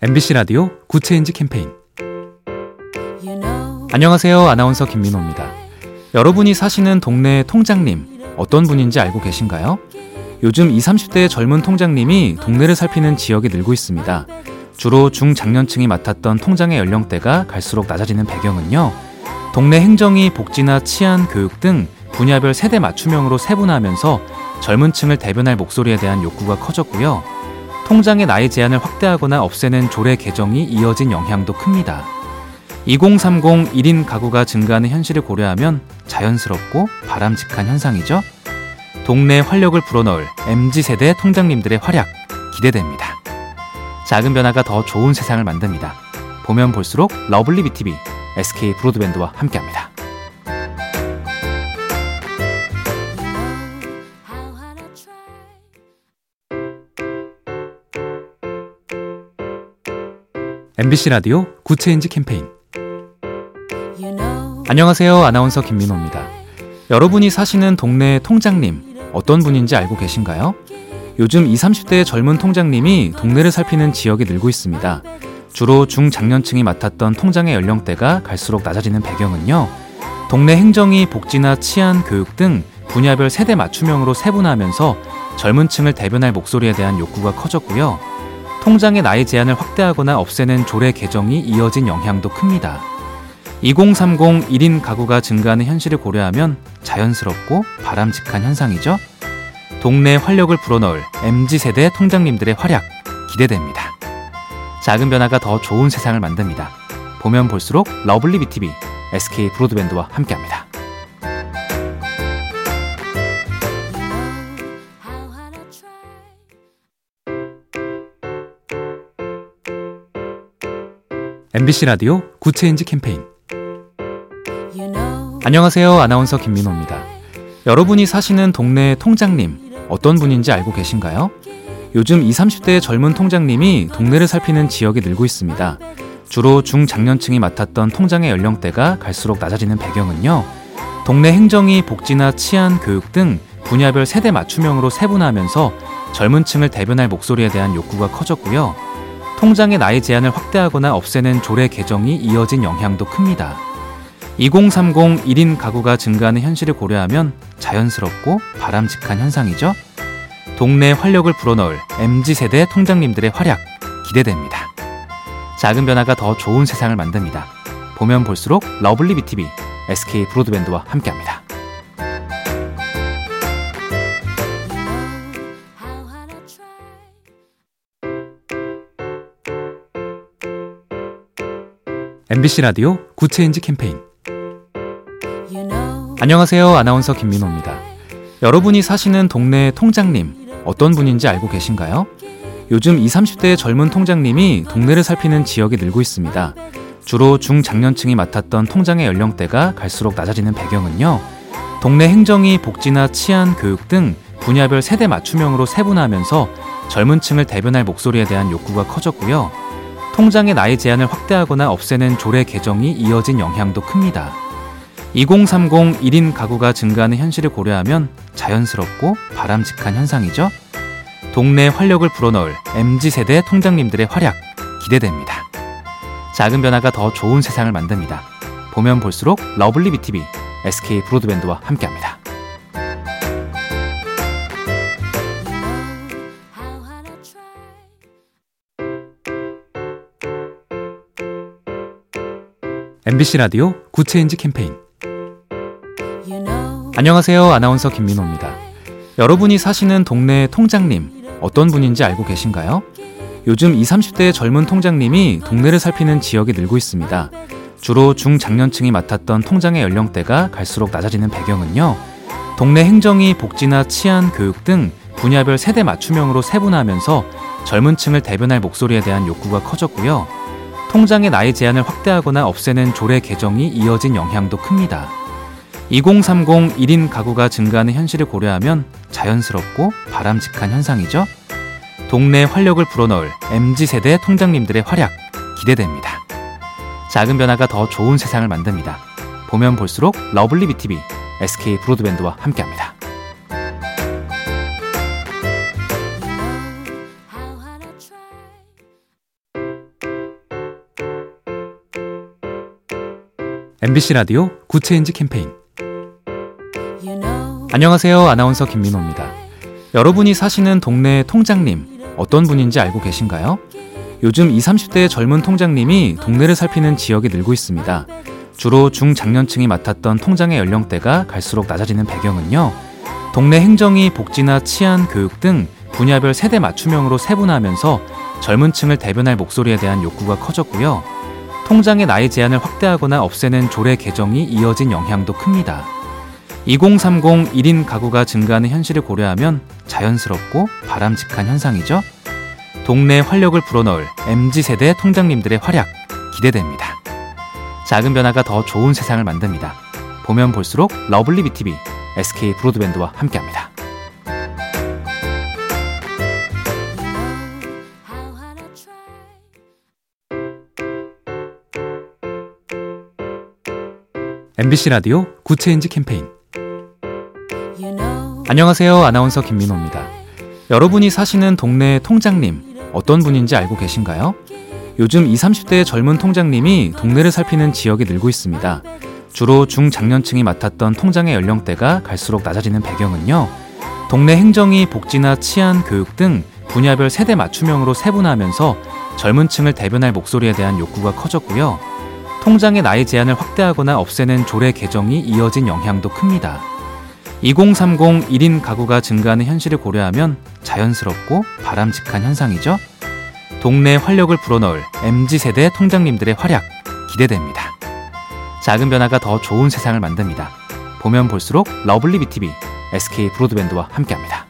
MBC 라디오 Good Change 캠페인 안녕하세요. 아나운서 김민호입니다. 여러분이 사시는 동네 통장님 어떤 분인지 알고 계신가요? 요즘 20, 30대의 젊은 통장님이 동네를 살피는 지역이 늘고 있습니다. 주로 중장년층이 맡았던 통장의 연령대가 갈수록 낮아지는 배경은요. 동네 행정이 복지나 치안, 교육 등 분야별 세대 맞춤형으로 세분화하면서 젊은 층을 대변할 목소리에 대한 욕구가 커졌고요. 통장의 나이 제한을 확대하거나 없애는 조례 개정이 이어진 영향도 큽니다. 2030 1인 가구가 증가하는 현실을 고려하면 자연스럽고 바람직한 현상이죠. 동네 활력을 불어넣을 MZ세대 통장님들의 활약 기대됩니다. 작은 변화가 더 좋은 세상을 만듭니다. 보면 볼수록 lovely BTV, SK 브로드밴드와 함께합니다. MBC 라디오 Good Change 캠페인 안녕하세요. 아나운서 김민호입니다. 여러분이 사시는 동네 통장님 어떤 분인지 알고 계신가요? 요즘 20, 30대의 젊은 통장님이 동네를 살피는 지역이 늘고 있습니다. 주로 중장년층이 맡았던 통장의 연령대가 갈수록 낮아지는 배경은요. 동네 행정이 복지나 치안, 교육 등 분야별 세대 맞춤형으로 세분화하면서 젊은 층을 대변할 목소리에 대한 욕구가 커졌고요. 통장의 나이 제한을 확대하거나 없애는 조례 개정이 이어진 영향도 큽니다. 2030 1인 가구가 증가하는 현실을 고려하면 자연스럽고 바람직한 현상이죠. 동네 활력을 불어넣을 MZ세대 통장님들의 활약 기대됩니다. 작은 변화가 더 좋은 세상을 만듭니다. 보면 볼수록 lovely BTV, SK 브로드밴드와 함께합니다. MBC 라디오 Good Change 캠페인 안녕하세요. 아나운서 김민호입니다. 여러분이 사시는 동네 통장님 어떤 분인지 알고 계신가요? 요즘 20, 30대의 젊은 통장님이 동네를 살피는 지역이 늘고 있습니다. 주로 중장년층이 맡았던 통장의 연령대가 갈수록 낮아지는 배경은요. 동네 행정이 복지나 치안, 교육 등 분야별 세대 맞춤형으로 세분화하면서 젊은 층을 대변할 목소리에 대한 욕구가 커졌고요. 통장의 나이 제한을 확대하거나 없애는 조례 개정이 이어진 영향도 큽니다. 2030 1인 가구가 증가하는 현실을 고려하면 자연스럽고 바람직한 현상이죠. 동네 활력을 불어넣을 MZ세대 통장님들의 활약 기대됩니다. 작은 변화가 더 좋은 세상을 만듭니다. 보면 볼수록 lovely BTV, SK 브로드밴드와 함께합니다. MBC 라디오 Good Change 캠페인 안녕하세요. 아나운서 김민호입니다. 여러분이 사시는 동네 통장님 어떤 분인지 알고 계신가요? 요즘 20, 30대의 젊은 통장님이 동네를 살피는 지역이 늘고 있습니다. 주로 중장년층이 맡았던 통장의 연령대가 갈수록 낮아지는 배경은요. 동네 행정이 복지나 치안, 교육 등 분야별 세대 맞춤형으로 세분화하면서 젊은 층을 대변할 목소리에 대한 욕구가 커졌고요. 통장의 나이 제한을 확대하거나 없애는 조례 개정이 이어진 영향도 큽니다. 2030 1인 가구가 증가하는 현실을 고려하면 자연스럽고 바람직한 현상이죠. 동네 활력을 불어넣을 MZ세대 통장님들의 활약 기대됩니다. 작은 변화가 더 좋은 세상을 만듭니다. 보면 볼수록 lovely BTV, SK 브로드밴드와 함께합니다. MBC 라디오 Good Change 캠페인 안녕하세요. 아나운서 김민호입니다. 여러분이 사시는 동네 통장님 어떤 분인지 알고 계신가요? 요즘 20, 30대의 젊은 통장님이 동네를 살피는 지역이 늘고 있습니다. 주로 중장년층이 맡았던 통장의 연령대가 갈수록 낮아지는 배경은요. 동네 행정이 복지나 치안, 교육 등 분야별 세대 맞춤형으로 세분화하면서 젊은 층을 대변할 목소리에 대한 욕구가 커졌고요. 통장의 나이 제한을 확대하거나 없애는 조례 개정이 이어진 영향도 큽니다. 2030 1인 가구가 증가하는 현실을 고려하면 자연스럽고 바람직한 현상이죠. 동네 활력을 불어넣을 MZ세대 통장님들의 활약 기대됩니다. 작은 변화가 더 좋은 세상을 만듭니다. 보면 볼수록 lovely BTV, SK 브로드밴드와 함께합니다. MBC 라디오 Good Change 캠페인 안녕하세요. 아나운서 김민호입니다. 여러분이 사시는 동네 통장님 어떤 분인지 알고 계신가요? 요즘 20, 30대의 젊은 통장님이 동네를 살피는 지역이 늘고 있습니다. 주로 중장년층이 맡았던 통장의 연령대가 갈수록 낮아지는 배경은요. 동네 행정이 복지나 치안, 교육 등 분야별 세대 맞춤형으로 세분화하면서 젊은 층을 대변할 목소리에 대한 욕구가 커졌고요. 통장의 나이 제한을 확대하거나 없애는 조례 개정이 이어진 영향도 큽니다. 2030 1인 가구가 증가하는 현실을 고려하면 자연스럽고 바람직한 현상이죠. 동네 활력을 불어넣을 MZ세대 통장님들의 활약 기대됩니다. 작은 변화가 더 좋은 세상을 만듭니다. 보면 볼수록 lovely BTV, SK 브로드밴드와 함께합니다. MBC 라디오 Good Change 캠페인 안녕하세요. 아나운서 김민호입니다. 여러분이 사시는 동네 통장님 어떤 분인지 알고 계신가요? 요즘 20, 30대의 젊은 통장님이 동네를 살피는 지역이 늘고 있습니다. 주로 중장년층이 맡았던 통장의 연령대가 갈수록 낮아지는 배경은요. 동네 행정이 복지나 치안, 교육 등 분야별 세대 맞춤형으로 세분화하면서 젊은 층을 대변할 목소리에 대한 욕구가 커졌고요. 통장의 나이 제한을 확대하거나 없애는 조례 개정이 이어진 영향도 큽니다. 2030 1인 가구가 증가하는 현실을 고려하면 자연스럽고 바람직한 현상이죠. 동네 활력을 불어넣을 MZ세대 통장님들의 활약 기대됩니다. 작은 변화가 더 좋은 세상을 만듭니다. 보면 볼수록 lovely BTV, SK 브로드밴드와 함께합니다.